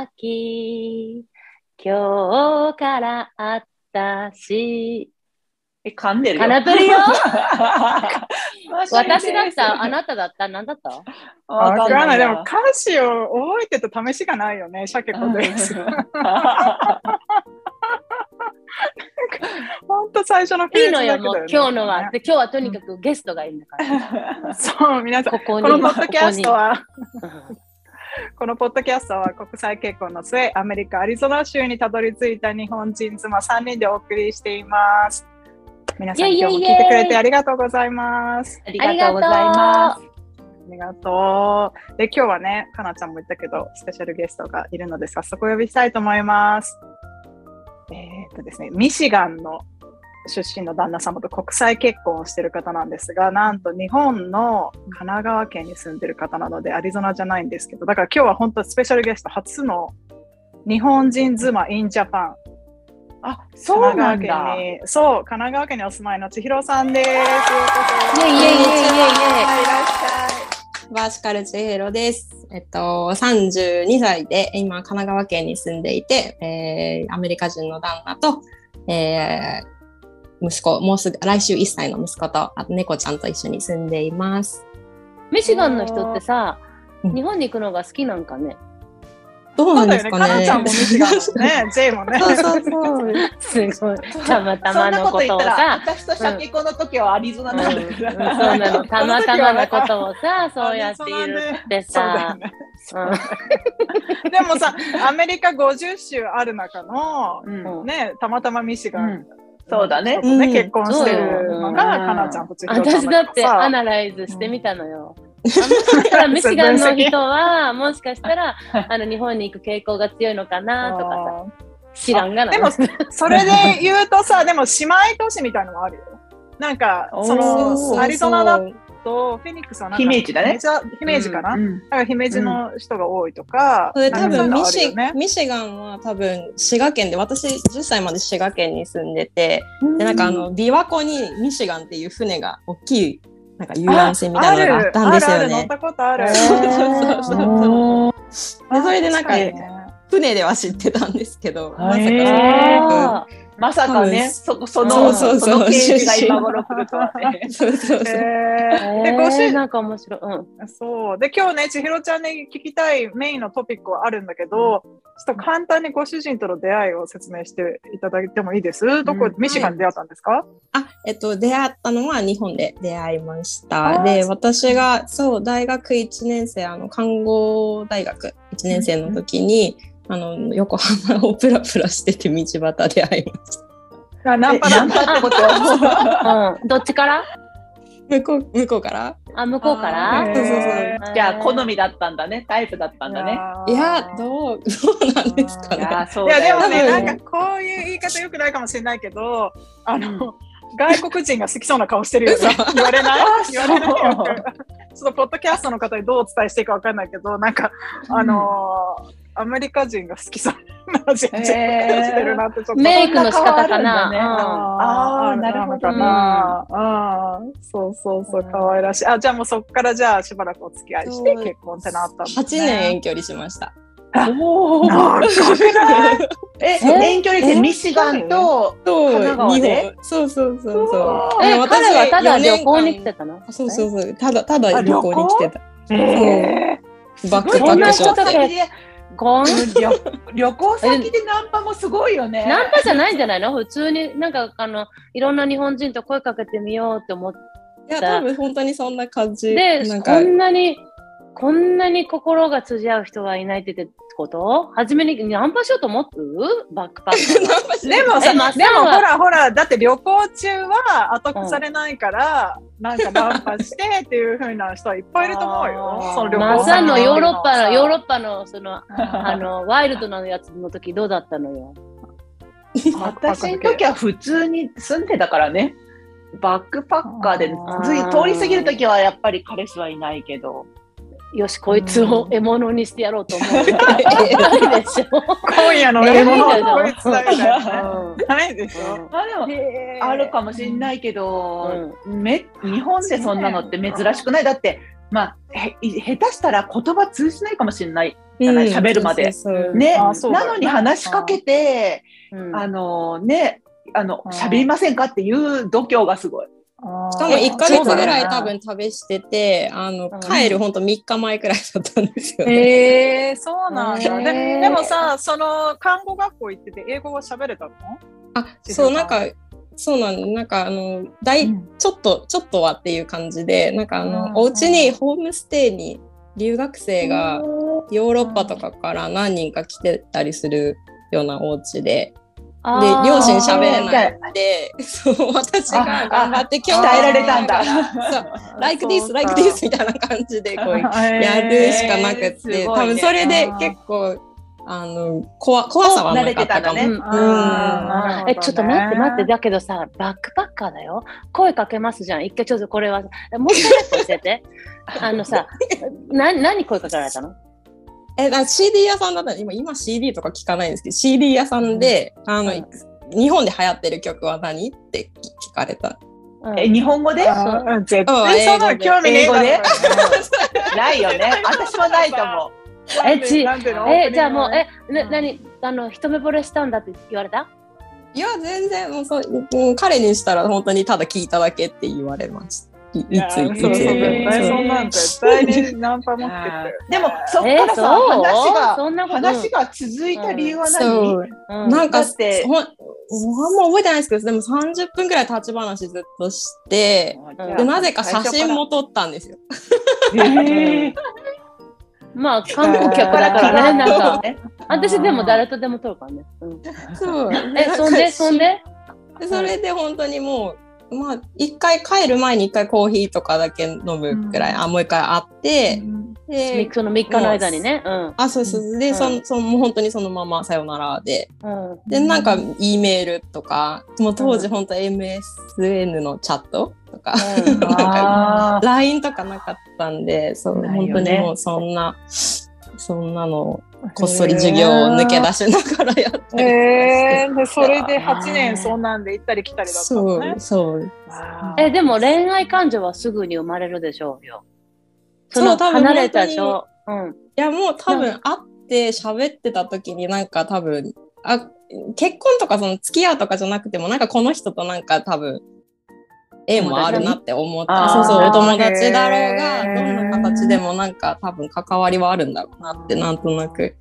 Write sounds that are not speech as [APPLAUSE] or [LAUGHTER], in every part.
秋、今日からあったし。え、噛んでるよ。カナプリよ私だったあなただった何だった？わからない。でもわ歌詞を覚えてた試しがないよね、シャケコです。本当最初のページいいのよ、もうだけだよね今日のは。で今日はとにかくゲストがいるんだから。そう、皆さん、ここに。このポッドキャストは、このポッドキャストは国際結婚の末、アメリカ・アリゾナ州にたどり着いた日本人妻3人でお送りしています。皆さん、今日も聞いてくれてありがとうございます。ありがとうございます。ありがとう。で、今日はね、かなちゃんも言ったけど、スペシャルゲストがいるので、早速お呼びしたいと思います。えーっとですね、ミシガンの出身の旦那様と国際結婚をしている方なんですが、なんと日本の神奈川県に住んでる方なので、アリゾナじゃないんですけど、だから今日は本当スペシャルゲスト初の日本人妻 in Japan。あ、そうなんだ。そう、神奈川県にお住まいの千尋さんです。ようこそイェイイェイイェイイェイイェイはい、いらっしゃい。バーシカルチェヘロです。えっと、32歳で、今、神奈川県に住んでいて、えーアメリカ人の旦那と、えー息子、もうすぐ、来週1歳の息子と、あと猫ちゃんと一緒に住んでいます。ミシガンの人ってさ、うん日本に行くのが好きなんかね？どうそうんですかね。かなちゃんもミシガンだね。[LAUGHS] J もね。そうそうそう。すごい。たまたまのことをさ、私とシャケ子の時はアリゾナうんなんだうんそう。なの。[LAUGHS] たまたまのことをさ、[LAUGHS] そうやって言ってさ。ね。うんでもさ、アメリカ50州ある中の、うんね、たまたまミシガン、うんそうだね。ねうん。結婚してるのが、かなちゃんと千尋私だってアさナライズしてみたのよ。もしかしたらミシガンの人は、もしかしたらあの日本に行く傾向が強いのかな [LAUGHS] とかさ、あ知らんがな。ーでも、それで言うとさ、でも姉妹都市みたいのもあるよ。なんか、そおの、ーアリゾナだと、フェニックスはなんか、姫路だね。姫路は姫路かな、うん。なんか姫路の人が多いとか、ういうの分ミシね。ミシガンは多分滋賀県で私10歳まで滋賀県に住んでてでなんかあの琵琶湖にミシガンっていう船が大きいなんか遊覧船みたいなのがあったんですよね。ある。ある乗っ。たことある。[LAUGHS] そうそうそうおー。でそれでなんかね船では知ってたんですけど、まさかへーあまさかね、そその、そうそうそうの刑事が今頃来るとはね。そうそうそう。えーーで、ご主えーなんか面白い。うん。そう。で、今日ね、千尋ちゃんに聞きたいメインのトピックはあるんだけど、ちょっと簡単にご主人との出会いを説明していただいてもいいですどこ、うんミシガンで出会ったんですか、あ、えっと、出会ったのは日本で出会いました。で、私が、そう、大学1年生、あの、看護大学1年生の時に、あの、横浜をプラプラしてて道端で会いました。あナンパだ。ナンパってことうん、[LAUGHS] どっちから？向こう、向こうから？あ、向こうから？そうそうそう。うんじゃあ、好みだったんだね。タイプだったんだね。いや、どう、どうなんですかね。いや、そういや、だよでもね、なんかこういう言い方よくないかもしれないけど、あの、外国人が好きそうな顔してるよね。言われない？言われないちょっとポッドキャストの方にどうお伝えしていいかわかんないけど、なんか、あのーアメリカ人が好きそうな人種してるなってちょっと。メイクの仕方かなねな。あーなるほどかな。あーそうそうそう、可愛らしい。あ、じゃあもうそっからじゃあしばらくお付き合いして結婚ってなったんです8ね。年遠距離しました。おー長くない [LAUGHS] え、え？遠距離ってミシガンと、そう、神奈川で？日本。そうそうそうそう。え、でも彼はただ4年間旅行に来てたの？あそうそうそう。ただ、ただ旅行？に来てた。えバックパそんなックしょって。ことでゴン旅旅行先でナンパもすごいよね。ナンパじゃないんじゃないの？普通になんかあのいろんな日本人と声かけてみようって思っていや、多分本当にそんな感じ。でこなんか、んなにこんなに心が通じ合う人がいないってこと？初めにナンパしようと思ってバックパックー [LAUGHS] でもさ、えマッでもほらほら、だって旅行中は後腐れないから、[LAUGHS] なんかナンパしてっていう風な人はいっぱいいると思うよ。その旅行マッサンのヨーロッパのヨーロッッパのその [LAUGHS] あのワイルドなやつの時どうだったのよ？私の時は普通に住んでたからね。バックパッカーで通り過ぎる時はやっぱり彼氏はいないけど。よしこいつを獲物にしてやろうと思う。ないでしょ。今夜の獲物えーはこいつだみたいないでしょ。まあでも、あるかもしれないけど、め日本でそんなのって珍しくない。だってまあ、へ下手したら言葉通じないかもしれない。じゃない喋るまで。ね。なのに話しかけて、うん。あのね、あの、うん。喋りませんかっていう度胸がすごい。しかも1ヶ月ぐらい多分旅してて、あのうん。帰るほんと3日前くらいだったんですよ、ね。へえそうなんだ。ででもさ、その看護学校行ってて英語は喋れたの？あそうなんかそうなんだ。なんかあの大、うん。ちょっとちょっよっていう感じでなんかあの、うんお家にホームステイに留学生がヨーロッパとかから何人か来てたりするようなお家でで両親喋れない。んでそう私が頑張って今日鍛えられたんだ。そう like this like this みたいな感じでこう [LAUGHS] やるしかなくって、ね。多分それで結構あの怖怖さはなかったかも。慣れてたん。だねうん。え、ちょっと待って待って、だだけどさ、バックパッカーだよ。声かけますじゃん。一回ちょっとこれは、もう一回教えて。[LAUGHS] あのさ、な、何声かけられたの？え、だ CD 屋さんだったら今、今 CD とか聞かないんですけど、CD 屋さんで、あの、日本で流行ってる曲は何？って聞かれた。うん。え、日本語で？うん絶対そんなの興味ね。えだろ英語 [LAUGHS] ないよね。私もないと思う。えちえ、じゃあもう、え、な、なに、あの、一目惚れしたんだって言われた？いや、全然、もうそう、うん彼にしたら本当にただ聞いただけって言われました。いいつ、いつ。そうそう、絶対そんなん絶対にナンパ持ってって。でも、そっえからさ、そう？話が、そんなこと話が続いた理由は何、そう。うんなんか、だってほん、あんま覚えてないですけど、でも30分くらい立ち話ずっとして、うんで、なぜか写真も撮ったんですよ。[LAUGHS] まあ、観光客だからね、なんか。ね私でも誰とでも撮るからね。うんそう。え、そんで、そんで？でそれで本当にもう、まあ、一回帰る前に一回コーヒーとかだけ飲むくらい、あ、もう一回会って、で、その3日の間にね。うん。あ、そうそう。で、うんそんそのもう本当にそのままさよならで。うんで、なんか、E メールとか、もう当時本当 MSN のチャットとか、うん [LAUGHS] なんかあ LINE とかなかったんで、そう、ね本当にもうそんな、そんなの、こっそり授業を抜け出しながらやったりとかして。えー、でそれで8年そんなんで行ったり来たりだったのねそう、。そう。え、でも恋愛感情はすぐに生まれるでしょうよ。そのそう多分離れたでしょ。うん。いやもう多分会って喋ってた時になんか多分あ結婚とかその付き合うとかじゃなくてもなんかこの人となんか多分縁もあるなって思ってあーそうそうお友達だろうへがー。どんな形でもなんか多分関わりはあるんだろうなってなんとなく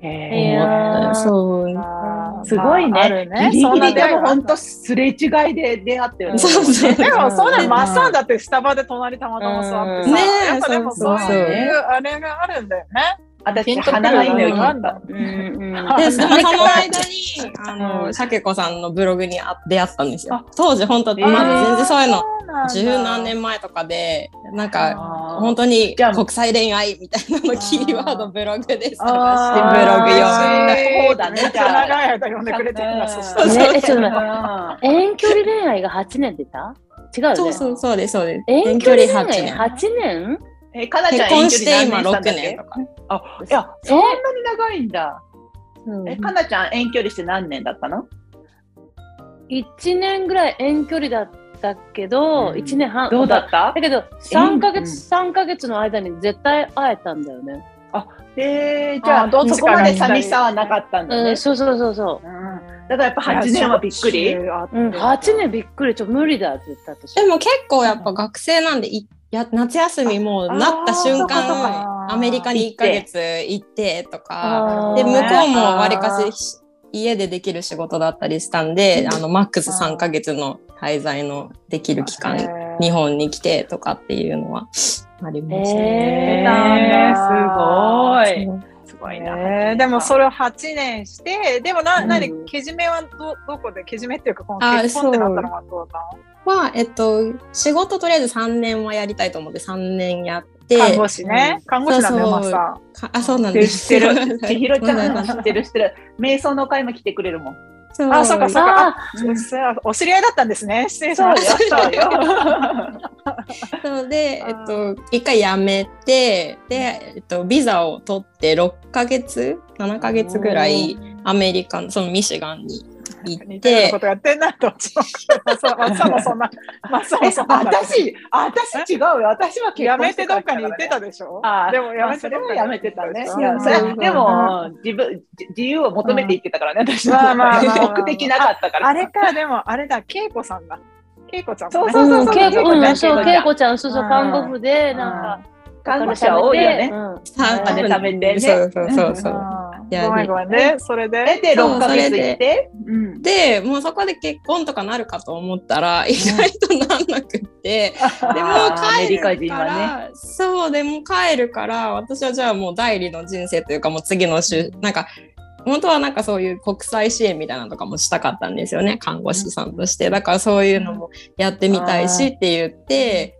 いへやーそう。すごいね。ね。ギリギリでもそんな本当すれ違いで出会ってるね。そうそう。でも、そんなうんマッサンだってスタバで隣たまたま座ってさ、うん。ねえやっぱでもそう。そうそういうあれがあるんだよね。私、鼻がいいのよ、なんだ。うんうんで、その間に、あうの、んシャケ子さんのブログにあ出会ったんですよあ。当時、本当、全然そういうの、の十何年前とかで、なんか、本当に国際恋愛みたいなのキーワードブログで探してブログあー読んで。そうだねめっちゃ長い間読んでくれてるんだ、うんそしたら。ねえ、ちょっと待って。[LAUGHS] 遠距離恋愛が8年って言った？違うよね。そうそうそうです、そうです。遠距離恋8愛年。8年？え、かなちゃん結婚して今6遠距離何したんだっとか。あ、いや、そんなに長いんだ。うんえ、かなちゃん遠距離して何年だったの ?1 年ぐらい遠距離だったけど、うん1年半。どうだった？だけど、3ヶ月、うん三ヶ月の間に絶対会えたんだよね。えー、じゃあ、あそこまで寂しさはなかったんだね。うん、そうそうそうそうんだからやっぱ8年はびっくり？う。うん、8年びっくり、ちょ、無理だって言った私。でも結構やっぱ学生なんでいや夏休みもうなった瞬間かアメリカに1ヶ月行ってとかで向こうもわりかし家でできる仕事だったりしたんであのマックス3ヶ月の滞在のできる期間日本に来てとかっていうのはありましたね。ええー、すごい。すごいな。えーでもそれを8年して、でもな、うん。なに、けじめはど、どこで、けじめっていうか、こ結婚ってなったのはどうだっは、えっと、仕事とりあえず3年はやりたいと思って3年やって。た看護師ね。看護師なんだよ、そうそうまさ。かあ、そうなん知です。ってる。[LAUGHS] 千尋ちゃん知ってる知ってる。瞑想の会も来てくれるもん。そうあ、そうか、そうか。お知り合いだったんですね。失礼しました。そうよ。[LAUGHS] そうで、えっと、一回辞めて、で、えっと、ビザを取って6ヶ月 ?7 ヶ月ぐらいアメリカの、そのミシガンに行っ似たようなてこ、とやってんなと。[LAUGHS] まさまさもそんな、まさ [LAUGHS] えもそんな。私、私違うよ。私は結やめ婚しててどっかに言ってたで。でしょ？ああ、でもやめてそれどっかにはやめてたね。でしょそれでも、自分、じ自由を求めて言ってたからね、私まあまあまあ目 [LAUGHS] 的なかったから。あれか、でもあれだ、恵子さんだ。恵子ちゃんもね。そうそううん、けいこ、うん、そう、けいけいここちゃん、そうそう、うん看護婦で、なんか、看護師は多いよね。うんさお金貯めてねそうそうそうそう。うんいやごめんごめんね。それで？で、そう6ヶ月行って、うん。で、もうそこで結婚とかなるかと思ったら、意外となんなくって、[LAUGHS] でもあーアメ帰るから、ね。そう、でも帰るから、私はじゃあもう代理の人生というか、もう次の週、なんか、本当はなんかそういう国際支援みたいなのとかもしたかったんですよね、看護師さんとして。だからそういうのもやってみたいしって言って、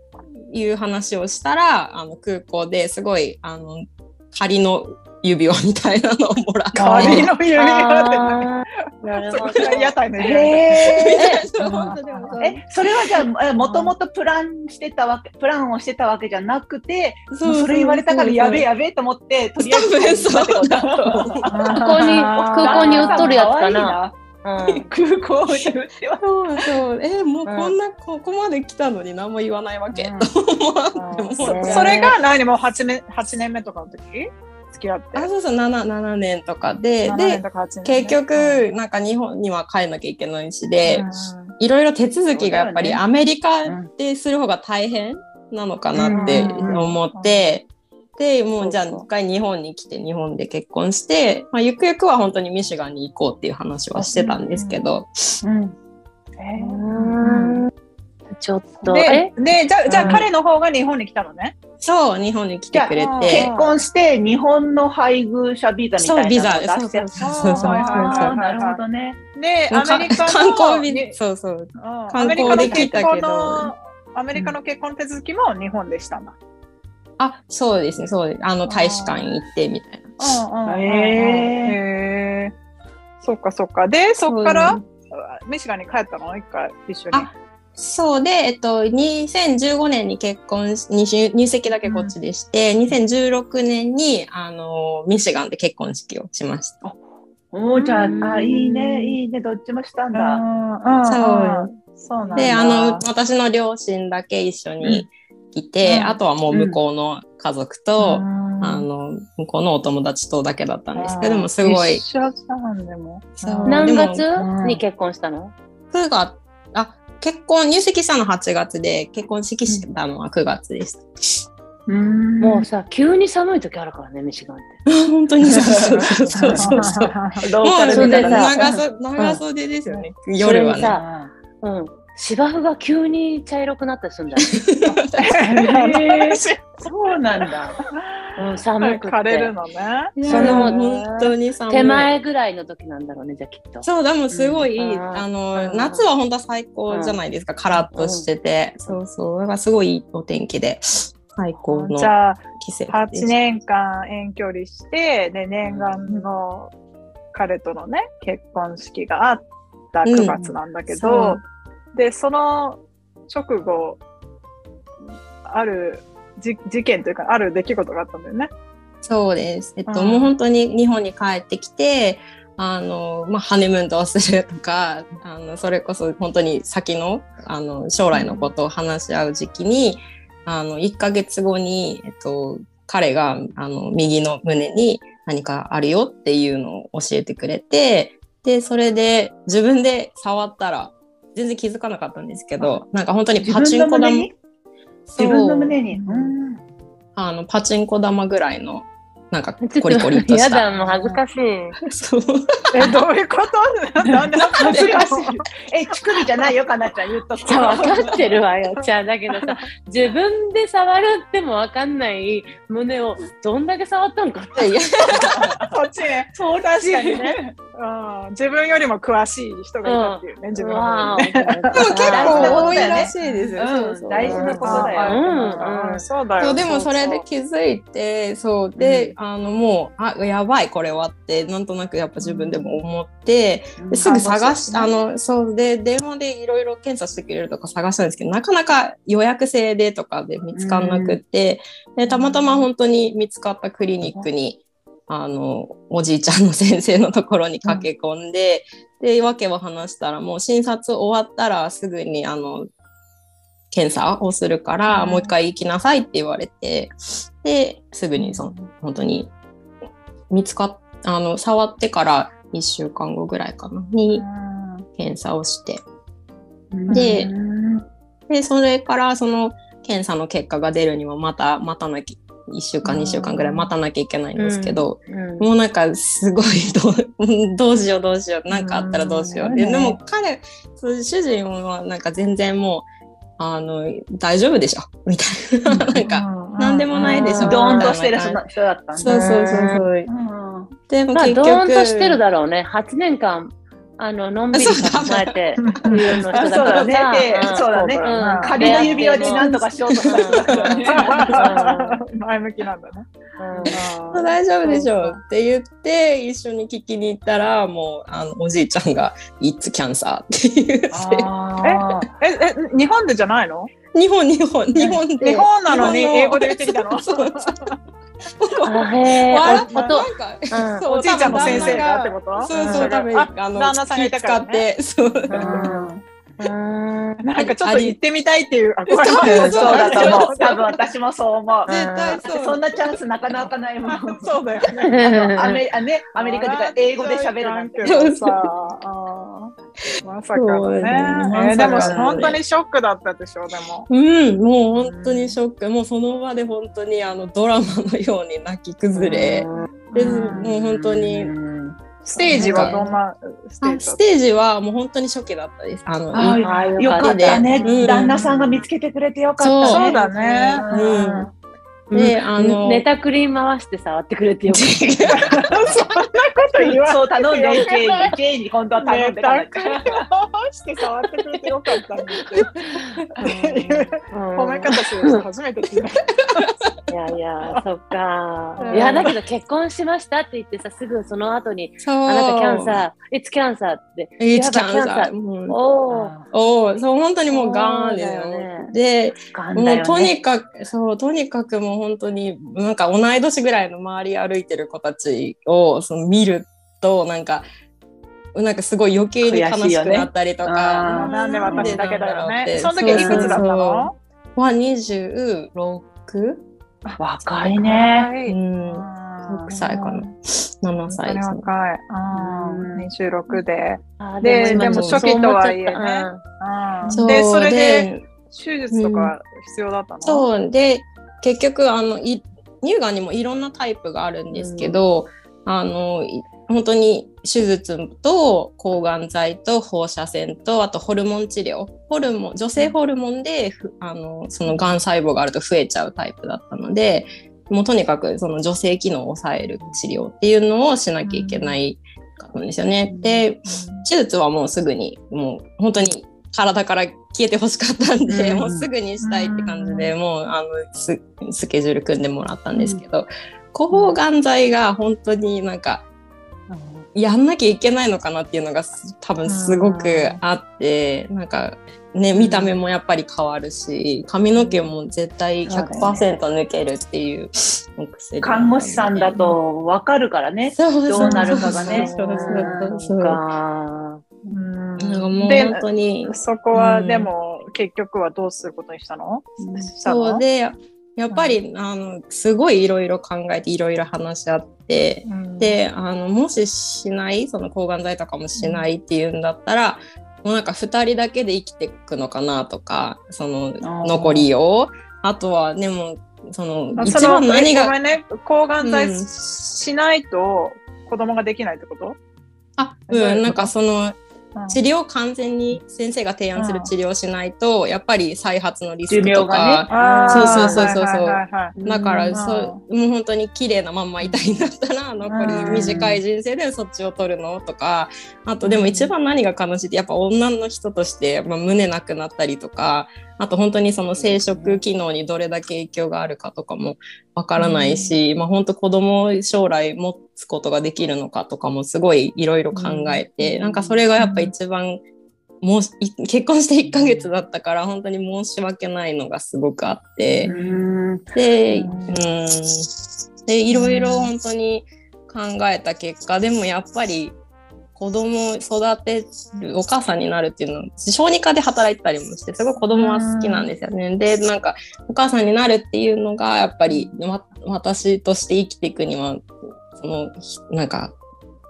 いう話をしたら、あの空港ですごい、あの、仮の指輪みたいなのをもらって。仮の指輪って屋台の指輪。へーそう本当でもそうえ、それはじゃあ、もともとプランしてたわけ、プランをしてたわけじゃなくて、それ言われたからやべえやべえと思って、とりあえず空港に、空港に売っとるやつかな。うん。空港に売っては。そうそう。えもうこんな、ここまで来たのに何も言わないわけ。[LAUGHS] そうんそれが何？もう8年 ,8 年目とかの時？付き合って。あそうそう 7, 7年とかで7年でとか8年ね。結局なんか日本には帰んなきゃいけないしで、うん。いろいろ手続きがやっぱりアメリカでする方が大変なのかなってうん。思って、でもうじゃあ一回日本に来て日本で結婚して、まあ、ゆくゆくは本当にミシガンに行こうっていう話はしてたんですけど、うん。ちょっと、でえ、でじゃあじゃあうん。彼の方が日本に来たのね。そう日本に来てくれて。結婚して日本の配偶者ビザみたいなのを出してそうビザそうそうそう。はいはいはいあーなるほどね。で、アメリカの観光にビそうそう。観メリカの光で来結婚たけど。のアメリカの結婚手続きも日本でしたんだ。あそうですねそうです。あの大使館行ってみたいな。へへえ。そっかそっか。で、そっからそうミシガンに帰ったの？一回一緒に。あそうで、えっと、2015年に結婚し、入入籍だけこっちでして、2016年に、あの、ミシガンで結婚式をしました。おお、じゃうん。あ、あ、いいね、いいね、どっちもしたんだ。そう。そうなんだ。で、あの、私の両親だけ一緒に来て、うん。あとはもう向こうの家族と、うん。あの、向こうのお友達とだけだったんですけども、すごい、一緒んでも。そう。何月うん。に結婚したの？9月、あ、結婚、入籍したの8月で、結婚式したのは9月でした。うんもうさ、急に寒い時あるからね、ミシガンって。[LAUGHS] 本当にそうそうそうそうそう。[LAUGHS] ローカルそれでさ長袖ですよね、夜はね。うん。芝生が急に茶色くなったりするんだよ。へ [LAUGHS] ーそうなんだ。うん、寒く枯れるて。のね。その本当に寒い。手前ぐらいの時なんだろうね、じゃあきっと。そうでもすごい、うん。あの、うん。夏は本当最高じゃないですか、カラッとしてて、そうそう。だからすごいいいお天気で最高のじゃあ、季節で8す年間遠距離して、で、念願の彼とのね、結婚式があった9月なんだけど、で、その直後、あるじ事件というか、ある出来事があったんだよね。そうです。えっと、うんもう本当に日本に帰ってきて、あの、まあ、ハネムーンどうするとか、あの、それこそ本当に先の、あの、将来のことを話し合う時期に、あの、1ヶ月後に、えっと、彼が、あの、右の胸に何かあるよっていうのを教えてくれて、で、それで自分で触ったら、全然気づかなかったんですけど、なんか本当にパチンコ玉自分の胸に？うん。あの、パチンコ玉ぐらいの、なんかコリコリとした。やだ、もう恥ずかしい。[LAUGHS] そう。え、どういうこと？なんで恥ずかしい。え、乳首じゃないよ、かなちゃん言っとく。じ分かってるわよ。じゃあだけどさ、自分で触るっても分かんない胸をどんだけ触ったのかって。そっちね。そう、確かにね。うん、自分よりも詳しい人がいたっていうね、自分のね。ーでも結構多いらしいですよ。大事なことだようんうんそうだよ。でもそれで気づいてそうで、あのもうあやばいこれはってなんとなくやっぱ自分でも思って、ですぐ探し、うんあのそうで電話でいろいろ検査してくれるとか探したんですけどなかなか予約制でとかで見つかんなくって、でたまたま本当に見つかったクリニックにあのおじいちゃんの先生のところに駆け込んで、で訳を話したらもう診察終わったらすぐにあの検査をするから、うん。もう一回行きなさいって言われてですぐにその本当に見つかっあの触ってから1週間後ぐらいかなに検査をして。ででそれからその検査の結果が出るにはまた待たなきゃ1週間うん2週間ぐらい待たなきゃいけないんですけど、うん。もうなんかすごい [LAUGHS] どうどうしようどうしようなんかあったらどうしよう、う。んででも彼主人はなんか全然もうあの大丈夫でしょ？みたいな。なんか、なんでもないでしょ？ドーンとしてる人だったんだ。そうそうそうそうでも結ド局ーンとしてるだろうね。8年間、あの、のんびり構えて、冬の人だあそうだね。からさ。でん。そうだね。うん。仮の指輪で何とかしようとか。[LAUGHS] 前向きなんだね。あ大丈夫でしょうって言って一緒に聞きに行ったらもうあのおじいちゃんが「It's cancer」って言って。え、え、日本でじゃないの？日本日本日本で。日本なのに英語で言ってきたの？[LAUGHS] 笑なんかおじいちゃんの先生がってことそうそう、多分、ああの、旦那さん使って、そう。なんかちょっと行ってみたいっていう憧れうんそうだと思う。そう多分私もそう思う。絶対そう。そんなチャンスなかなかないもん。[LAUGHS] そうだよね。アメリカとか英語で喋るなんて。さまさかのね。ねえーでも本当にショックだったでしょ、でも。うん、もう本当にショック。もうその場で本当にあのドラマのように泣き崩れ。で、もう本当に。ステージはどんなステーあジステージはもう本当に初期だったです。あの、あよかったねうん。旦那さんが見つけてくれてよかったね。そうだねうんで、あの、ネタクリーン回して触ってくれてよそんなこと言わそう頼んで、J に、J に本当は頼んで回して触ってくれてよかったんですよ。た。[LAUGHS] うん褒め方する人初めて聞いた。いやいや、そっかう。んいや、だけど結婚しましたって言ってさ、すぐその後に、そう。あなたキャンサー、It's cancer って。ー？It's やばい cancer。うんおー、おお、そう、本当にもうガーンですよねね。で、もうとにかく、そう、とにかくもう本当に、なんか同い年ぐらいの周り歩いてる子たちをその見ると、なんか、なんかすごい余計に悲しくなったりとか。あーなんで私だけだよね。その時いくつだったの？は 26? 若いね。はいうん。6歳かな。7本当に歳ですね。若い。うん26で。で今でも初期とはいえねで、それでで手術とか必要だったの？そうで結局あのい乳がんにもいろんなタイプがあるんですけど、あのい本当に手術と抗がん剤と放射線とあとホルモン治療。ホルモン女性ホルモンでふあのそのがん細胞があると増えちゃうタイプだったのでもうとにかくその女性機能を抑える治療っていうのをしなきゃいけないかったんですよね。で手術はもうすぐにもう本当に体から消えてほしかったんで、うん。もうすぐにしたいって感じで、もうあのススケジュール組んでもらったんですけど、抗がん剤が本当になんかやんなきゃいけないのかなっていうのがす多分すごくあって、なんかね見た目もやっぱり変わるし髪の毛も絶対100%抜けるっていうお薬看護師さんだと分かるからね。どうなるかがね。で本当に。そこはうん。でも結局はどうすることにしたの？したの？そうでやっぱり、あのすごいいろいろ考えていろいろ話し合って、うん。であのもししないその抗がん剤とかもしないっていうんだったら、もうなんか2人だけで生きていくのかなとかその残りを。あとはでもその一あその番何がえごめんね。抗がん剤うん。しないと子供ができないってこと？ういうことうんなんかそのうん治療を完全に先生が提案する治療をしないと、やっぱり再発のリス寿クと命がね。か、。あーそうそうそうそうそう。はいはいはいはい。だから、うんそうもう本当に綺麗なまんまいたいんだったら残り短い人生でそっちを取るのとかあとでも一番何が悲しいってやっぱ女の人として、まあ、胸なくなったりとかあと本当にその生殖機能にどれだけ影響があるかとかもわからないし、まあ本当子供を将来持つことができるのかとかもすごいいろいろ考えて、うん。なんかそれがやっぱ一番もうい結婚して1ヶ月だったから本当に申し訳ないのがすごくあって。うん。で、ううん。ん、でいろいろ本当に考えた結果でもやっぱり子供を育てるお母さんになるっていうのは小児科で働いてたりもしてすごい子供は好きなんですよね。でなんかお母さんになるっていうのがやっぱり、ま、私として生きていくにはそのなんか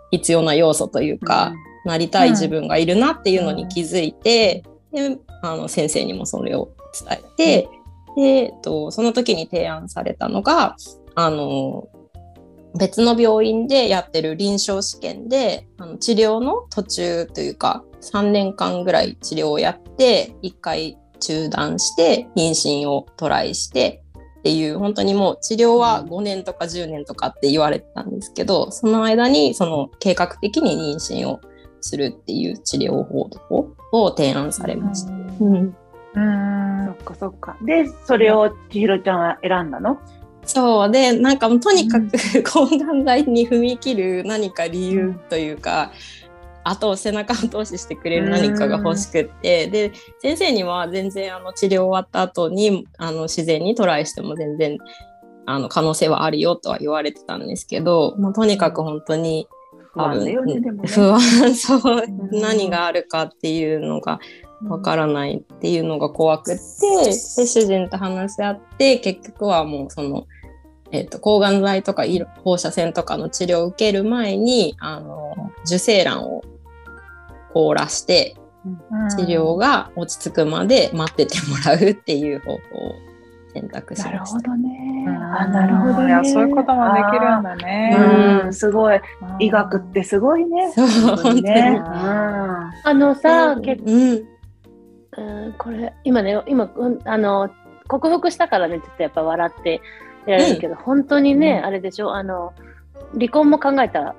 必要な要素というか、うん、なりたい自分がいるなっていうのに気づいて、うん、であの先生にもそれを伝えて、うん、で、えっと、その時に提案されたのがあの別の病院でやってる臨床試験であの治療の途中というか3年間ぐらい治療をやって1回中断して妊娠をトライしてっていう本当にもう治療は5年とか10年とかって言われてたんですけどその間にその計画的に妊娠をするっていう治療方法を提案されました。うん、うん、そっかそっか。でそれを千尋ちゃんは選んだの？そう。でなんかもうとにかく、抗がん剤に踏み切る何か理由というか、後を背中を通ししてくれる何かが欲しくって、で先生には全然あの治療終わった後にあの自然にトライしても全然あの可能性はあるよとは言われてたんですけど、もうとにかく本当に多分不安、そう。何があるかっていうのがわからないっていうのが怖くってで主人と話し合って結局はもうそのえーと、抗がん剤とか放射線とかの治療を受ける前にあの受精卵を凍らして治療が落ち着くまで待っててもらうっていう方法を選択しました。なるほどね。あなるほど、ね、いやそういうこともできるんだね。うん、すごい。医学ってすごいね。そう、本当に。あのさ、結構、うん、これ今ね今、うん、あの克服したからねちょっとやっぱ笑ってやれるけど、うん、本当にね、うん、あれでしょあの離婚も考えた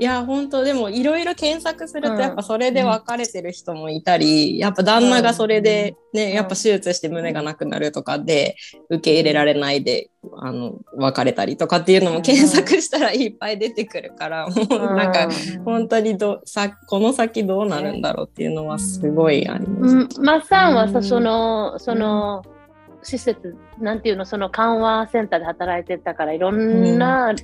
いや本当でもいろいろ検索するとやっぱそれで別れてる人もいたり、うん、やっぱ旦那がそれでね、やっぱ手術して胸がなくなるとかで受け入れられないであの別れたりとかっていうのも検索したらいっぱい出てくるから、もうなんか本当にどさこの先どうなるんだろうっていうのはすごいあります。うん、マッサンはさそのその、施設なんていうのその緩和センターで働いてたからいろんな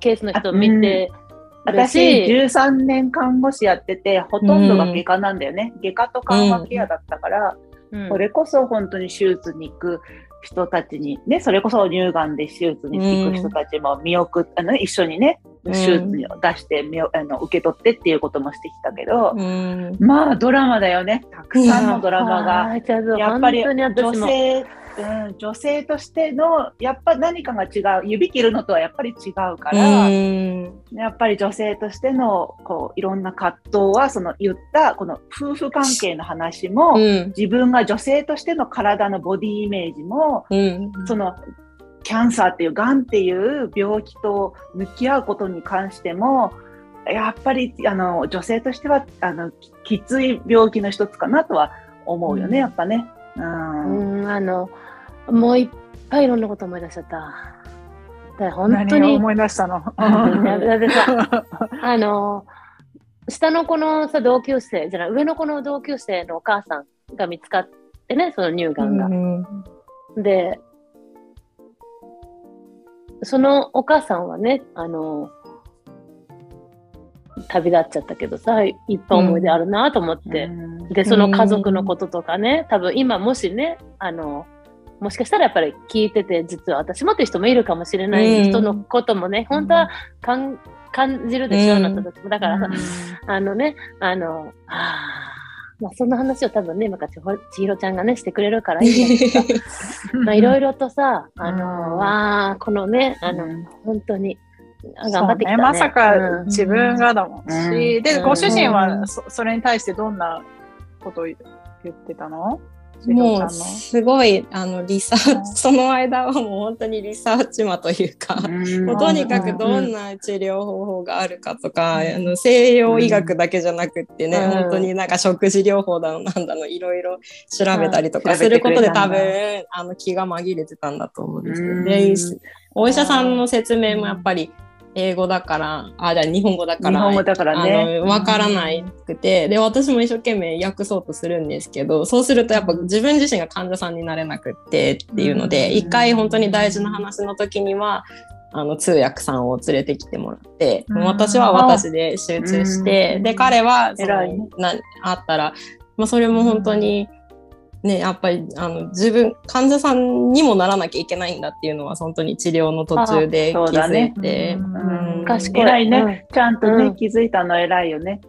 ケースの人を見て、うん、私13年看護師やっててほとんどが外科なんだよね、うん、外科と緩和ケアだったから、うん、これこそ本当に手術に行く人たちにねそれこそ乳がんで手術に行く人たちも見送っあの、一緒にね手術を出してみあの受け取ってっていうこともしてきたけど、まあドラマだよね。たくさんのドラマが、やっぱり女性うん、女性としてのやっぱ何かが違う指切るのとはやっぱり違うからやっぱり女性としてのこういろんな葛藤はその言ったこの夫婦関係の話も、うん、自分が女性としての体のボディイメージも、うん、そのキャンサーっていうがんっていう病気と向き合うことに関してもやっぱりあの女性としてはあのきつい病気の一つかなとは思うよね、やっぱね。うん、あのもういっぱいいろんなこと思い出しちゃった。だ本当に。思い出したの？だってさ、[LAUGHS] あの、下の子のさ同級生じゃない上の子の同級生のお母さんが見つかってねその乳がんが。うんでそのお母さんはねあの旅立っちゃったけどさいっぱい思い出あるなと思って、うん、でその家族のこととかね多分今もしねあのもしかしたらやっぱり聞いてて、実は私もっていう人もいるかもしれない人のこともね、本当は感じるでしょ、うなった時も。だからさ、あのね、あの、あまあ、そんな話を多分ね、今から千尋ちゃんがね、してくれるからいいけど [LAUGHS] まあ、いろいろとさ、あの、わあ、このね、あの、本当に、頑張ってきた、ね、ね。まさか自分がだもんし、で、ご主人はそそれに対してどんなことを言ってたの？もうすごいあのリサーチ、その間はもう本当にリサーチ魔というか、もうとにかくどんな治療方法があるかとか、あの西洋医学だけじゃなくってね、うん、本当になんか食事療法だのなんだのいろいろ調べたりとかすることで多分あの気が紛れてたんだと思うんですけど、でお医者さんの説明もやっぱり英語だから、あ、じゃ日本語だから、日本語だからね。わからないくて、で、私も一生懸命訳そうとするんですけど、そうするとやっぱ自分自身が患者さんになれなくってっていうので、一回本当に大事な話の時には、あの通訳さんを連れてきてもらって、うん、私は私で集中して、うん、で彼はその、ね、なあったら、まあ、それも本当に、ね、やっぱりあの自分患者さんにもならなきゃいけないんだっていうのは本当に治療の途中で気づいて。賢いね、ちゃんとね、気づいたの偉いよね。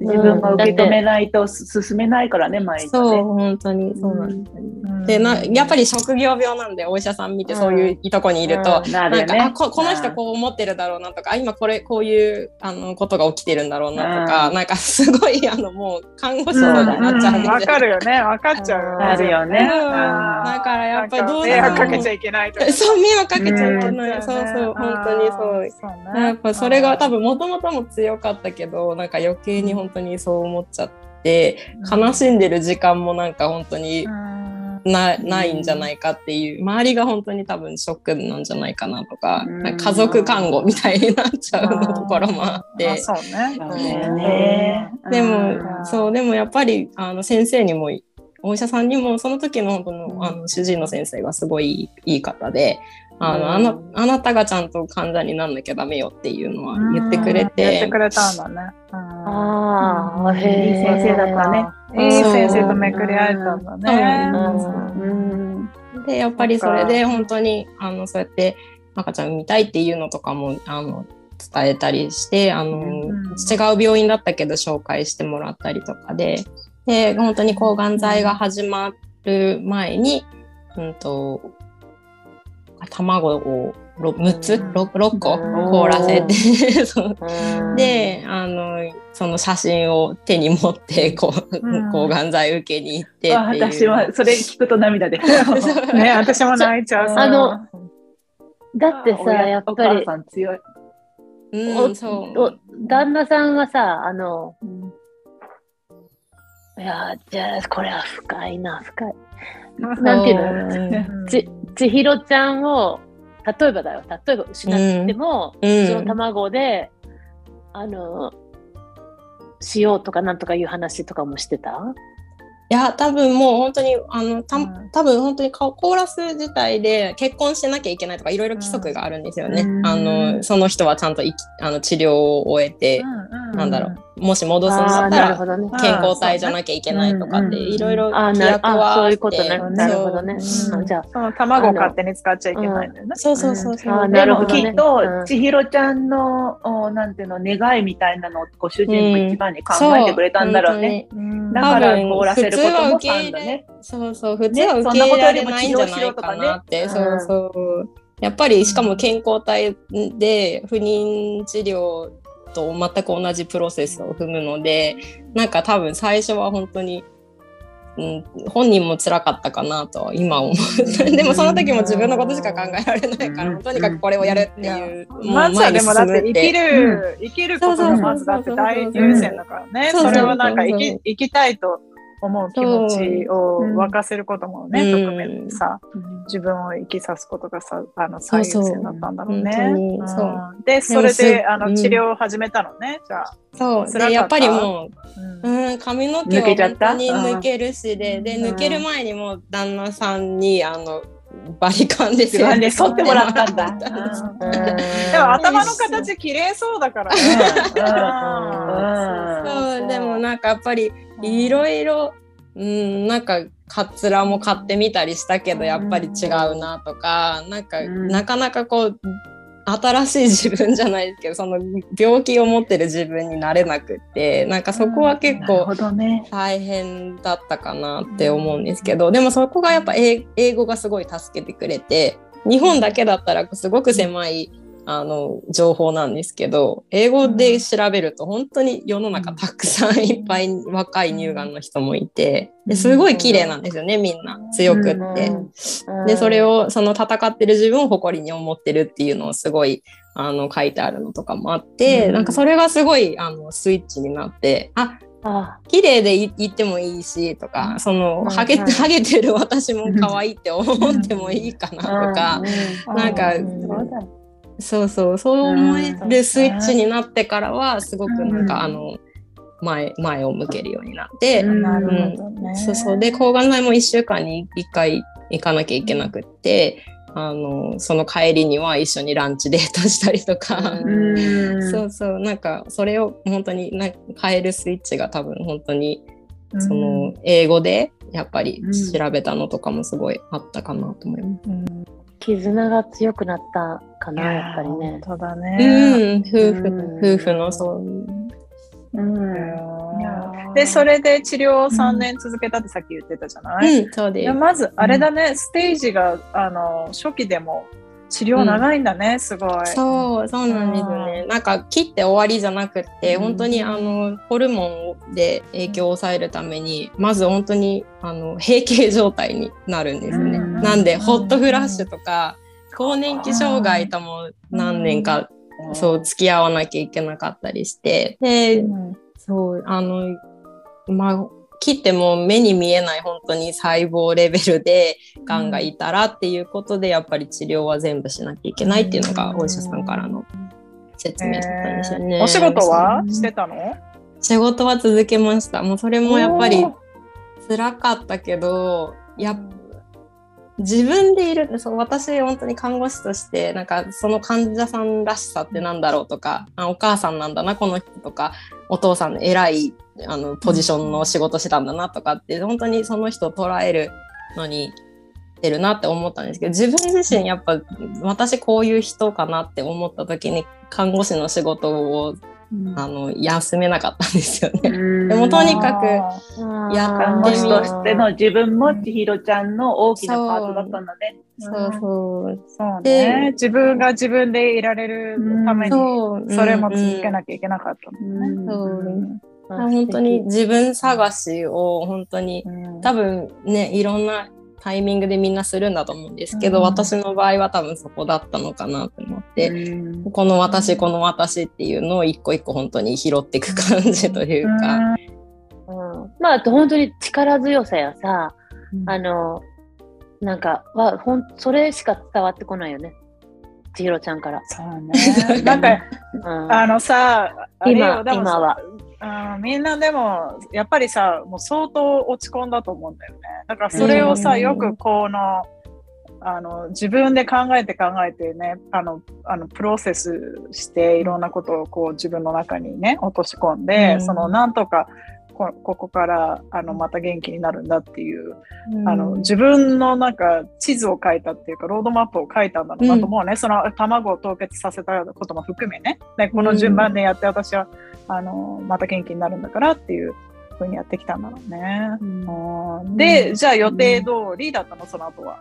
自分が受け止めないと進めないからね、毎日、ね。そう、本当に。そうなんです、ね、でな、やっぱり職業病なんで、お医者さん見てそういういとこにいると、うん、なんか、あこ、この人こう思ってるだろうなとか、今これ、こういうあのことが起きてるんだろうなとか、うん、なんかすごい、あの、もう看護師になっちゃうんで。わ、うん、かるよね、わかっちゃう。あるよね。だからやっぱりどう迷惑かけちゃいけないとか。そう、迷惑かけちゃいけない。そうそう、本当にそう。そうね、やっぱそれが多分もともとも強かったけど、なんか余計に本当にそう思って、ちゃって悲しんでる時間もなんか本当になないんじゃないかっていう周りが本当に多分ショックなんじゃないかなとか家族看護みたいになっちゃうのところもあって。そうね。でもそうでもやっぱりあの先生にもお医者さんにもその時の本当のあの主治医の先生がすごいいい方であの、あなあなたがちゃんと患者になんなきゃダメよっていうのは言ってくれて。言ってくれたんだね。ああ、へえ。いい先生だったね。いい先生とめくり合えたんだね。で、やっぱりそれで本当に、あの、そうやって赤ちゃん産みたいっていうのとかも、あの、伝えたりして、あの、違う病院だったけど紹介してもらったりとかで、で、本当に抗がん剤が始まる前に、うんと、卵を6つ？6, 6個？凍らせて。[LAUGHS] であのその写真を手に持ってこう抗がん剤受けに行って私はそれ聞くと涙で。[LAUGHS] ね私も泣いちゃうあのだってさやっぱり強い、うん、そう。旦那さんはさあの、いやじゃあこれは深いな深い。なんていうの？ち千尋ちゃんを例えばだよ。例えば失っても、うん、その卵であのしようとかなんとかいう話とかもしてた？いや多分もう本当にあのた、うん、多分本当にコーラス自体で結婚しなきゃいけないとかいろいろ規則があるんですよね。うん、あのその人はちゃんといあの治療を終えて、うん、なんだろうもし戻すんだったら、ね、健康体じゃなきゃいけないとかっていろいろ規約はそういうことね。なるほどね。じゃあ、その卵を勝手に使っちゃいけないんだよね。そうそうそうそう。なるほど、きっと、千尋ちゃんの、おなんていうの、願いみたいなのをご主人も一番に考えてくれたんだろうね。だから凍らせることもしたんだね。そうそう、普通は受け入れられないんじゃないかなって。そうそう。やっぱりしかも健康体で不妊治療と全く同じプロセスを踏むのでなんか多分最初は本当に、うん、本人も辛かったかなと今思う。でもその時も自分のことしか考えられないから、とにかくこれをやるっていう、まずはでもだって生きる、生きることがまずだって大優先だからね。それはなんか生き生きたいと思う気持ちを沸かせることもね、含めてさ、自分を生きさすことがさあの最優先だったんだろうね。そう。でそれであの治療を始めたのね、じゃあ。そう。でやっぱりもう、うん、髪の毛は本当に抜けるしでで抜ける前にも旦那さんにあのバリカンですよね。剃ってもらったんだ。[LAUGHS] でも頭の形綺麗そうだからね。[LAUGHS] そう。でもなんかやっぱりいろいろ、うん、なんかカツラも買ってみたりしたけどやっぱり違うなとか、なんか、なかなかこう新しい自分じゃないですけどその病気を持ってる自分になれなくってなんかそこは結構大変だったかなって思うんですけど、でもそこがやっぱ英語がすごい助けてくれて日本だけだったらすごく狭いあの情報なんですけど英語で調べると本当に世の中たくさんいっぱい若い乳がんの人もいてですごい綺麗なんですよねみんな強くって。でそれをその戦ってる自分を誇りに思ってるっていうのをすごいあの書いてあるのとかもあって、なんかそれがすごいあのスイッチになってああ。綺麗でいってもいいしとかその、ハゲハゲてる私も可愛いって思ってもいいかなとか、なんか、そうそうそう思えるスイッチになってからはすごくなんか、あの前前を向けるようになって、うん、そうそう。で抗がん剤も1週間に1回行かなきゃいけなくってあのその帰りには一緒にランチデートしたりとか、そうそう。なんかそれを本当にな変えるスイッチが多分本当にその英語でやっぱり調べたのとかもすごいあったかなと思います。うん、絆が強くなったかなやっぱりね。そうだね。うん、夫婦、夫婦のそう。うん、でそれで治療を3年続けたってさっき言ってたじゃない、うん、そうです。まずあれだね、ステージがあの初期でも治療長いんだね、うん、すごい。そう、そうなんですね。なんか切って終わりじゃなくて、うん、本当にあのホルモンで影響を抑えるために、まず本当にあの閉経状態になるんですね。うん、なんでホットフラッシュとか更年期障害とも何年かそう付き合わなきゃいけなかったりして、で、そうあのまあ切っても目に見えない本当に細胞レベルでがんがいたらっていうことで、やっぱり治療は全部しなきゃいけないっていうのがお医者さんからの説明だったんですよね。お仕事はしてたの？仕事は続けました。もうそれもやっぱり辛かったけど、や自分でいるそう私本当に看護師としてなんかその患者さんらしさってなんだろうとかあお母さんなんだなこの人とかお父さんの偉いあのポジションの仕事してたんだなとかって本当にその人を捉えるのにてるなって思ったんですけど自分自身やっぱ私こういう人かなって思った時に看護師の仕事をあの休めなかったんですよね。でもとにかくやってみとしての自分も千尋ちゃんの大きなパートだったんだね。そうそう。そうね。自分が自分でいられるためにそれも続けなきゃいけなかったのね。そう。本当に自分探しを本当に、多分ねいろんなタイミングでみんなするんだと思うんですけど、うん、私の場合は多分そこだったのかなと思って、うん、この私この私っていうのを一個一個本当に拾っていく感じというか。うん。まあ、あと本当に力強さやさ、あのなんかはほんそれしか伝わってこないよね。千尋ちゃんから。そうね。なんか、[LAUGHS] あのさ今今はうん、みんなでもやっぱりさもう相当落ち込んだと思うんだよね。だからそれをさ、よくこのあの自分で考えて考えてねあのあのプロセスしていろんなことをこう自分の中にね落とし込んで、うん、そのなんとかこここからあのまた元気になるんだっていう、うん、あの自分のなんか地図を書いたっていうかロードマップを書いたんだろうなと思うね、うん、その卵を凍結させたことも含めね。でこの順番でやって私は、あのまた元気になるんだからっていうふうにやってきたんだろうね。うん、で、じゃあ予定通りだったの、その後は。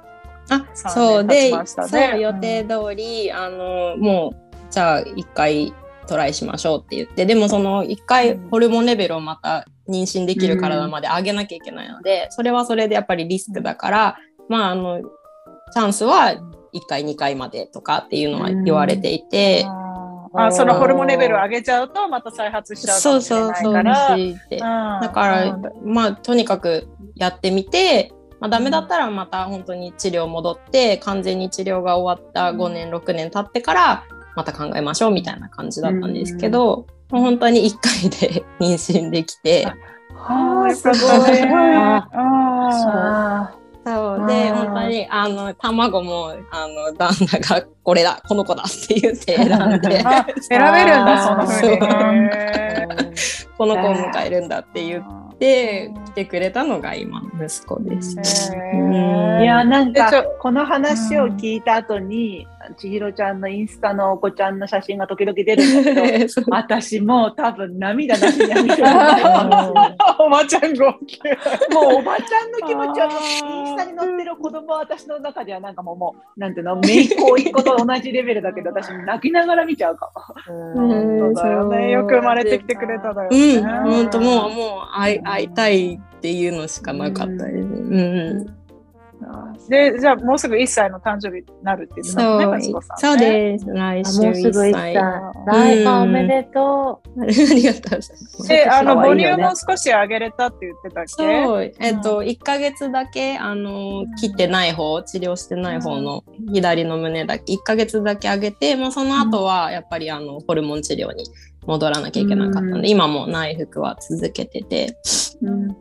あそう。で、そう予定通り、あのもうじゃあ一回トライしましょうって言って。でもその一回ホルモンレベルをまた妊娠できる体まで上げなきゃいけないので、それはそれでやっぱりリスクだから、まああのチャンスは1回2回までとかっていうのは言われていて。あそのホルモンレベルを上げちゃうとまた再発しちゃうそうそうそうだからまあとにかくやってみて、まあ、ダメだったらまた本当に治療戻って完全に治療が終わった5年6年経ってからまた考えましょうみたいな感じだったんですけど、うん、もう本当に1回で [LAUGHS] 妊娠できて。はあ、すごい。[LAUGHS] あそう。で本当にあの卵もあの旦那がこれだこの子だって言って選んで選べるんだ [LAUGHS] そのふうに。この子を迎えるんだって言って来てくれたのが今息子です。いやなんかこの話を聞いた後に、千尋ちゃんのインスタのお子ちゃんの写真が時々出るんだけど [LAUGHS] 私も多分涙出しに見てるおばちゃん号泣。もうおばちゃんの気持ちはインスタに載ってる子供は私の中ではなんかもうもうなんていうのめいっ子いっ子と同じレベルだけど私泣きながら見ちゃうかも。本当だよね。よく生まれてきてくれただよね。うん。本当もうもう会い会いたいっていうのしかなかったです。うんで、じゃあもうすぐ1歳の誕生日になるっていうのね、そうそうです。来週もうすぐ1歳。来おめでとう。ありがとうございます。で、あの、母乳も少し上げれたって言ってたっけ？そう、えっと、1か月だけ、あの、切ってない方、治療してない方の左の胸だけ、1か月だけ上げて、もうその後は、やっぱり、あの、ホルモン治療に戻らなきゃいけなかったので、今も内服は続けてて。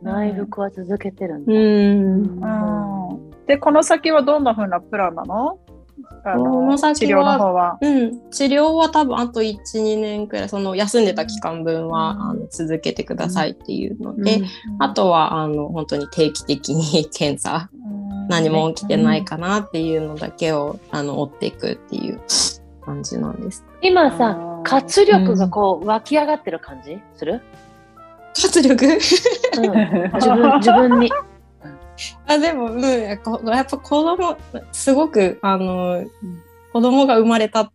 内服は続けてるんだ。うん。で、この先はどんなふうなプランなの？あの治療の方は。うん、治療は多分あと1、2年くらい、その休んでた期間分は、うん、あの続けてくださいっていうので、うん、あとはあの本当に定期的に検査、何も起きてないかなっていうのだけを、あの追っていくっていう感じなんです。今さ、活力がこう湧き上がってる感じする？[LAUGHS] 活力、うん、自分自分に。[LAUGHS] あでも、うん、やっぱ子供すごくあの子供が生まれた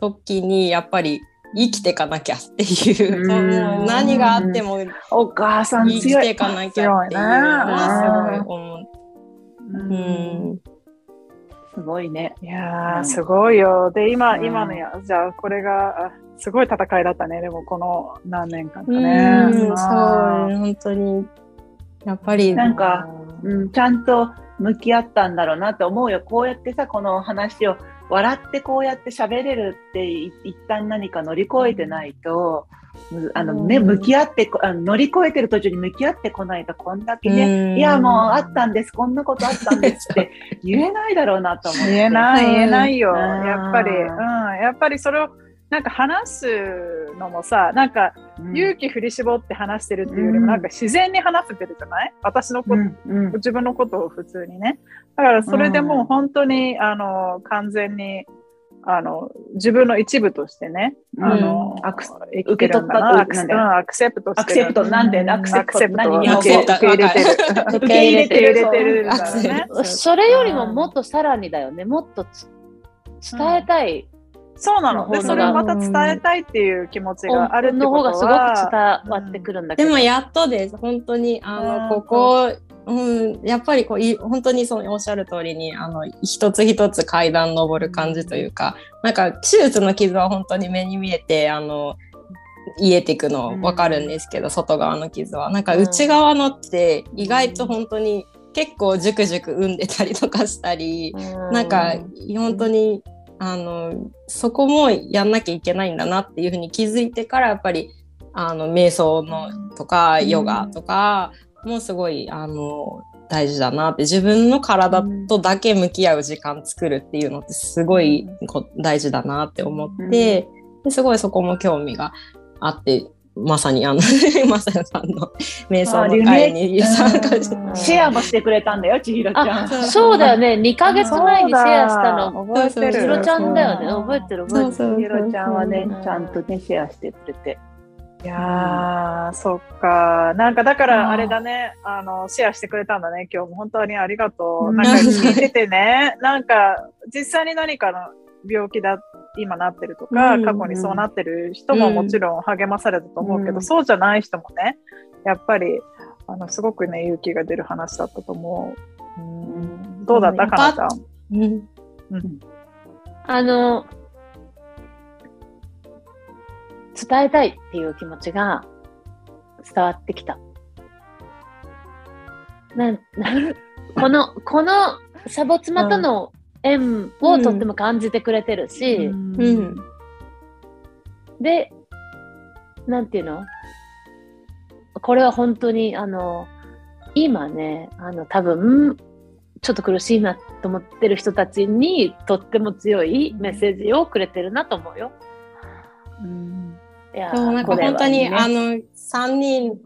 時にやっぱり生きていかなきゃっていう、う何があってもお母さん生きていかなきゃっていうのはすごい思う。うんすごいね。いやすごいよ。で、今、今のや、じゃあ、これが、すごい戦いだったね。でも、この何年間かね。うん、そう、本当に。やっぱり。なんか、うん、ちゃんと向き合ったんだろうなと思うよ。こうやってさ、この話を笑ってこうやって喋れるって一旦何か乗り越えてないと、あのね、向き合ってあの乗り越えてる途中に向き合ってこないとこんだけね、いやもうあったんですこんなことあったんですって [LAUGHS] 言えないだろうなと思って。言えない言えないよ。やっぱり、うん、やっぱりそれをなんか話すのもさ、なんか勇気振り絞って話してるっていうよりも、なんか自然に話せてるじゃない？私のこと、うんうん、自分のことを普通にね。だからそれでもう本当に、あの、完全に、あの、自分の一部としてね、あの、アク受け取ったアクセアクセプトアクセプト、なんで？アクセプト、何に受け入れてる。受け入れてる。入れてる。それよりももっとさらにだよね。もっと伝えたい。そうなの。で、それをまた伝えたいっていう気持ちがあるってことは。の方がすごく伝わってくるんだけど。でもやっとです。本当に、あの、ここ、うん、やっぱりこうい本当にそのおっしゃる通りにあの一つ一つ階段登る感じというか、なんか手術の傷は本当に目に見えてあの癒えていくの分かるんですけど、うん、外側の傷はなんか内側のって意外と本当に結構ジュクジュク産んでたりとかしたり、うん、なんか本当にあのそこもやんなきゃいけないんだなっていうふうに気づいてからやっぱりあの瞑想のとかヨガとかもすごいあの大事だなって自分の体とだけ向き合う時間作るっていうのってすごい大事だなって思って、ですごいそこも興味があってまさにあの [LAUGHS] まさやさんの瞑想の会に参加して、シェアもしてくれたんだよ千尋ちゃん。そうだよね。2か月前にシェアしたの。覚えてる。千尋ちゃんだよね。覚えてる覚えてる。千尋ちゃんはねちゃんとねシェアしてくれて。いやー、そっか。なんかだからあれだね、あの、シェアしてくれたんだね、今日も本当にありがとう。なんか聞いててね、なんか実際に何かの病気だ今なってるとか、うん、過去にそうなってる人ももちろん励まされたと思うけど、うん、そうじゃない人もねやっぱりあのすごくね勇気が出る話だったと思う。うん、どうだったかなちゃん。うん、あの伝えたいっていう気持ちが伝わってきた。ななこのこのサボ妻との縁をとっても感じてくれてるし、うん、で、なんていうの？これは本当に、あの、今ね、あの、多分、ちょっと苦しいなと思ってる人たちにとっても強いメッセージをくれてるなと思うよ。うん、いやそうなんか本当に、ね、あの3人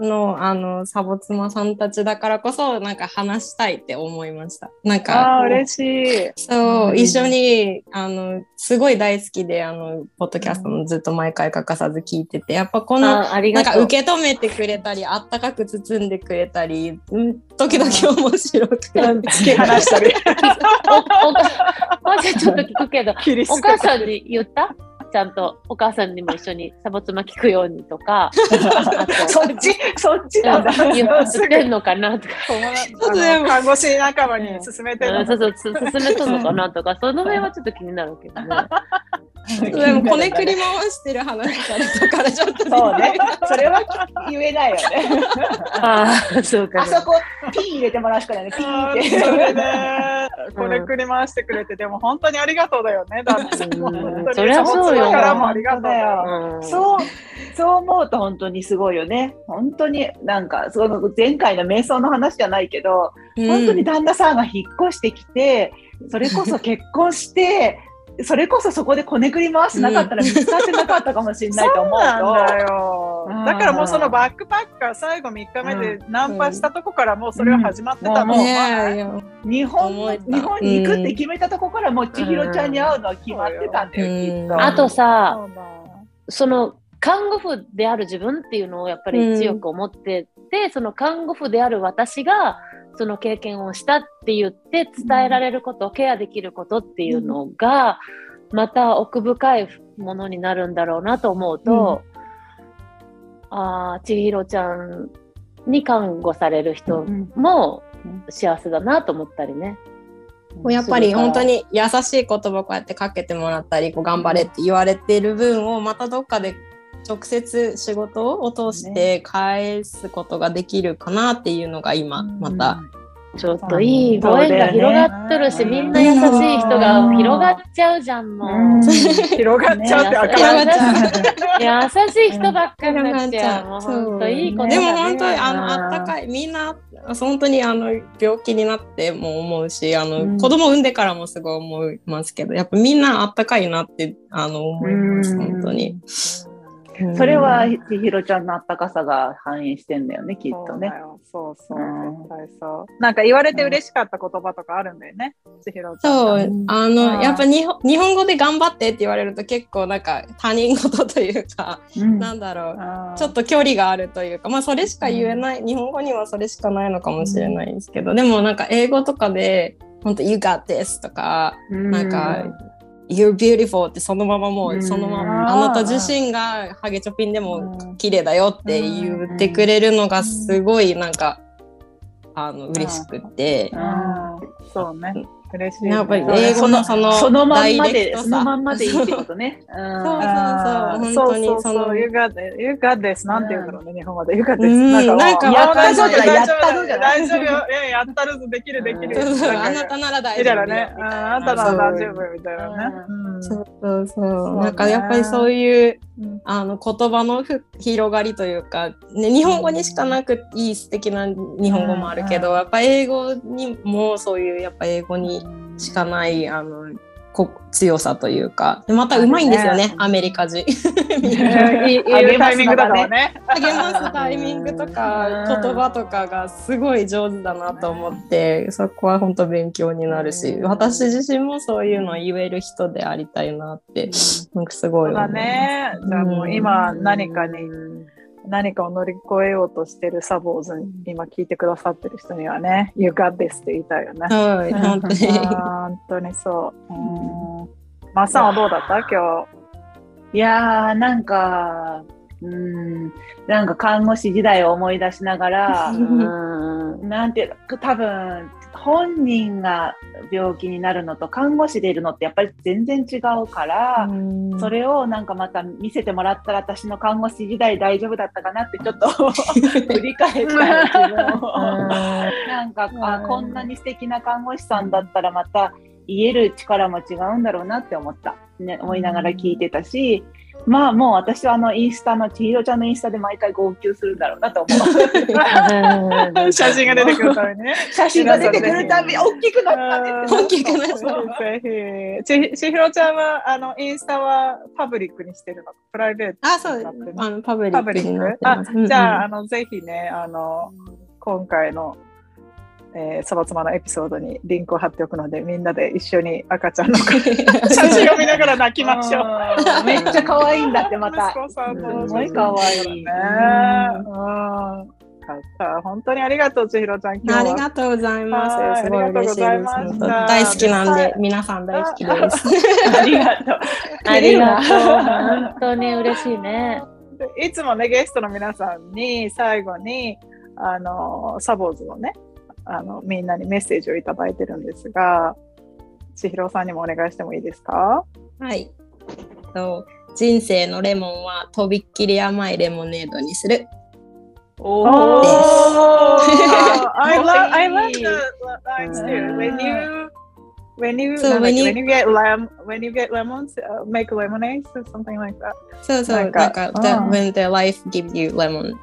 のあのサボ妻さんたちだからこそなんか話したいって思いました。なんかあ嬉しい。そう、うん、一緒にあのすごい大好きであのポッドキャストもずっと毎回欠かさず聞いててやっぱこのなんか受け止めてくれたりあったかく包んでくれたり時々面白く突き放したり。[LAUGHS] おおおちょっと聞くけどお母さんに言ったちゃんとお母さんにも一緒にサボツマ聞くようにとか、[LAUGHS] そっち、そっちなんだ。言ってんのかなとか。看護師仲間に勧めてるそうそう、勧めとんのかなとか、その辺はちょっと気になるけどね。でもこねくり回してる話されたからちょっとそうね。それは言えないよね。[LAUGHS] ああ、そうか。あそこ、ピー入れてもらうしかないね。ピーって。それね、[LAUGHS] これくり回してくれて、でも本当にありがとうだよね、旦那さんも。本当にそりゃそうよからもありがとうだよ。うんそう、そう思うと本当にすごいよね。本当になんか、その前回の瞑想の話じゃないけど、本当に旦那さんが引っ越してきて、それこそ結婚して、それこそそこでこねくり回してなかったら見つかってなかったかもしれないと思うそうなんだ。と。ようん。だからもうそのバックパッカー最後3日目でナンパしたとこからもうそれは始まってたの。う。ん。ねまあえいや日本日本に行くって決めたとこからもう千尋ちゃんに会うのは決まってたんだよ、うん。きっと。あとさ、その看護婦である自分っていうのをやっぱり強く思ってて、その看護婦である私がその経験をしたって言って伝えられること、ケアできることっていうのが、また奥深いものになるんだろうなと思うと、ああ千尋ちゃんに看護される人うんも幸せだなと思ったりね。もうやっぱり本当に優しい言葉こうやってかけてもらったりこう頑張れって言われてる分をまたどっかで直接仕事を通して返すことができるかなっていうのが今また、ちょっといいご縁が広がってるし、ねみんな優しい人が広がっちゃうじゃん、もう。広がっちゃうってわか広がっる。ちゃう優しい人ばっかりになっちゃう。もう本当いいことだねでも本当にあのあったかいみんな本当にあの病気になっても思うしあの、うん子供産んでからもすごい思いますけどやっぱみんなあったかいなってあの思います本当に。それは千尋ちゃんのあったかさが反映してんだよね、きっとね。そうそう絶対そう。なんか言われて嬉しかった言葉とかあるんだよね、千尋ちゃん。そう、うんあの、うん。やっぱ日本日本語で頑張ってって言われると結構なんか他人事というか、うん。なんだろう、うんちょっと距離があるというか、まあそれしか言えない、日本語にはそれしかないのかもしれないですけど、でもなんか英語とかで、本当 You got this とか、なんか、You're beautiful ってそのままもううん。そのまうんまあなた自身がハゲチョピンでもうん。綺麗だよって言ってくれるのがすごいなんかあの嬉しくって。うん。そうね。嬉しいね、やっぱり英語のそのそのまんまで、そのまんまでいいってことね。そうそうそう本当にそうそのそう You got it. You got this. なんて言うんだろうね、日本語で。You got う this. んなんなんかやったぞじゃない大丈夫よ。いや、やったるぞ。できる、できる。あなたなら大みたいな丈夫よね。うんあなたなら大丈夫みたいなね。うんそうそうそう。なんかやっぱりそういううん。あの言葉のふ広がりというか、ね、日本語にしかなくいい素敵な日本語もあるけど、うん。やっぱ英語にもそういうやっぱ英語にしかないあのこ強さというかでまたうまいんですよねアメリカ人。[LAUGHS] [LAUGHS] いいタイミングだからね。励ますタイミングとかうん言葉とかがすごい上手だなと思ってそこは本当勉強になるしうん私自身もそういうのを言える人でありたいなってなんかすごいいます。ね。じゃあもう今何かに、何かを乗り越えようとしてるサボーズに今聞いてくださってる人にはね、You got this って言いたいよね。はい、本当に。本当にそう。うん。マッサンはどうだった？今いやー、なんか、うん、なんか看護師時代を思い出しながら、うん。なんていうか、多分、本人が病気になるのと看護師でいるのってやっぱり全然違うから、それをなんかまた見せてもらったら私の看護師時代大丈夫だったかなってちょっと [LAUGHS] 振り返ったら自分をなんかあこんなに素敵な看護師さんだったらまた言える力も違うんだろうなって思った、ね、思いながら聞いてたし、まあもう私はあのインスタの千尋ちゃんのインスタで毎回号泣するんだろうなと思う。日 [LAUGHS] 写真が出てくるためにね。写真が出てくるたび大きくなったね。大きくなったぜひ。ちちひろちゃんは、あの、インスタはパブリックにしてるの？プライベートあ、そうになってる。あのパブリッパブリックあじゃあ、あの、ぜひね、あの、今回の、えー、そばつまのエピソードにリンクを貼っておくので、みんなで一緒に赤ちゃんの [LAUGHS] 写真を見ながら泣きましょう。うんめっちゃ可愛いんだってまたすごい可愛いね。本当にありがとう、千尋ちゃん。今あ日はりがとうございます。はいすごい嬉しいありがとうございです。大好きなんではい、皆さん大好きです。ありがとうありがとう。本当に嬉しいね。でいつもね、ゲストの皆さんに最後に、あの、サボーズのね、あの、みんなにメッセージをいただいてるんですが、千尋さんにもお願いしてもいいですかはい。と、人生のレモンはとびっきり甘いレモネードにする。おー I love, I love the lines too. When you when you, So when you- when you get lem when you get lemons, uh, make lemonade or something like that. そうそう、ななんんかか、the, うん when the life gives you lemon,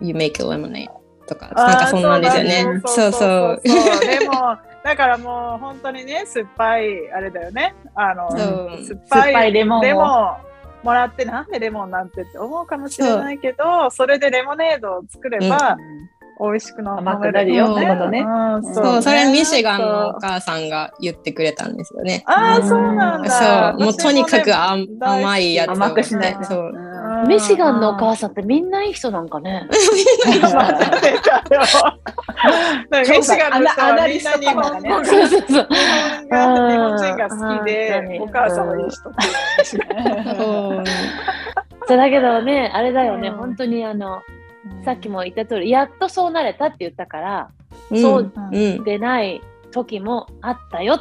you make a lemonade とか、なんかそんなんですよね。そそうう。そそうでもだからもう本当にね酸っぱいあれだよね。あの酸っぱいレモンを。レモンもらってなんでレモンなんてって思うかもしれないけど、それでレモネードを作れば美味しく飲甘めるくなるよってことね。うんそう、それねミシガンのお母さんが言ってくれたんですよね。ああ、そうなんだ。そう、もうとにかく甘いやつを甘くしないと。そう。うん。ミシガンのお母さんってみんないい人なんかね。ミシガンの人はみん。な日本そうそうそう。日本人が好きで、にお母さんもいい人っていうそうそうだけどね、あれだよね、うん。本当にあの、さっきも言った通り、やっとそうなれたって言ったから、うん。そううん。でない時もあったよっ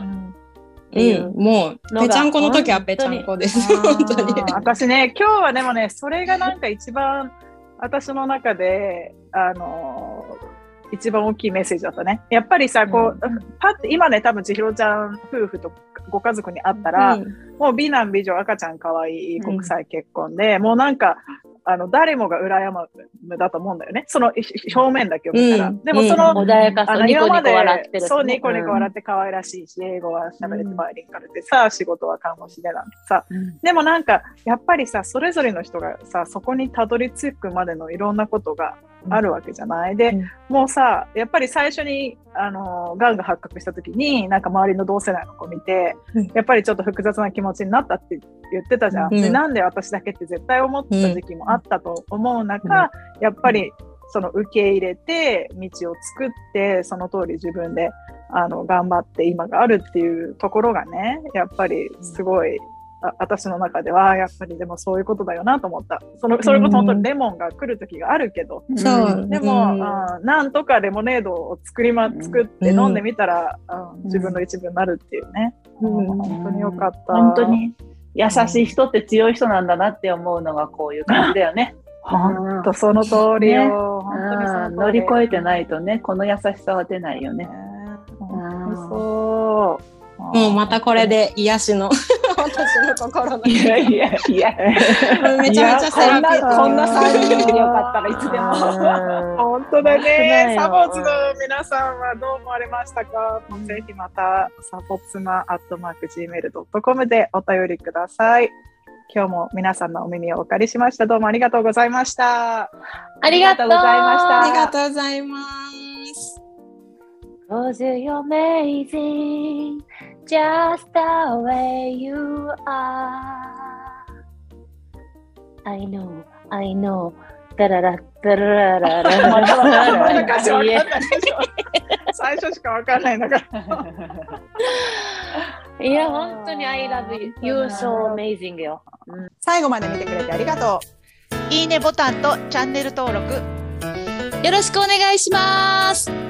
うんもう、ぺちゃんこの時はぺちゃんこです。本当に。[LAUGHS] 私ね、今日はでもね、それがなんか一番私の中で、あのー一番大きいメッセージだったね。やっぱりさ、こう、パッて今ね、多分千尋ちゃん夫婦とご家族に会ったら、もう美男美女赤ちゃん可愛い国際結婚で、もうなんか、あの、誰もが羨むだと思うんだよね。そのひ表面だけを見たら。うん。でもその、穏やかあの今までそうニコニコ笑って可愛らしいし、英語は喋れてバイリンガルでさ、仕事は看護師でなんてさ、でもなんかやっぱりさそれぞれの人がさそこにたどり着くまでのいろんなことがあるわけじゃない、で、うん。もうさやっぱり最初にあのがんが発覚した時になんか周りの同世代の子見て、うん。やっぱりちょっと複雑な気持ちになったって言ってたじゃん、うん。でなんで私だけって絶対思った時期もあったと思う中、やっぱりその受け入れて道を作ってその通り自分であの頑張って今があるっていうところがねやっぱりすごい、あ私の中ではやっぱりでもそういうことだよなと思った。そのそれこそ本当にレモンが来る時があるけど、そう。でも、うん。あなんとかレモネードを作りま作って飲んでみたら、うん。自分の一部になるっていうね、うん。うん本当によかった。本当に優しい人って強い人なんだなって思うのがこういう感じだよね。本当その通りよ、ね本当にその通り。うん乗り越えてないとね、この優しさは出ないよね。本当にそうもうまたこれで癒しの [LAUGHS] 私の心の。いやいやいや。めちゃめちゃセラピー。こんな3人でよかったらいつでも。[LAUGHS] 本当だね。サ本当だよボツの皆さんはどう思われましたか、ぜひまた、サボツマアットマーク Gmail.com でお便りください。今日も皆さんのお耳をお借りしました。どうもありがとうございました。ありがとうありがとうございましたありがとうございます。Cause you're amazing, just the way you are. I know, I know. 最初しかわかんないんだから。[LAUGHS] いや、本当に I love you. You're so amazing よ。最後まで見てくれてありがとう。いいねボタンとチャンネル登録よろしくお願いします。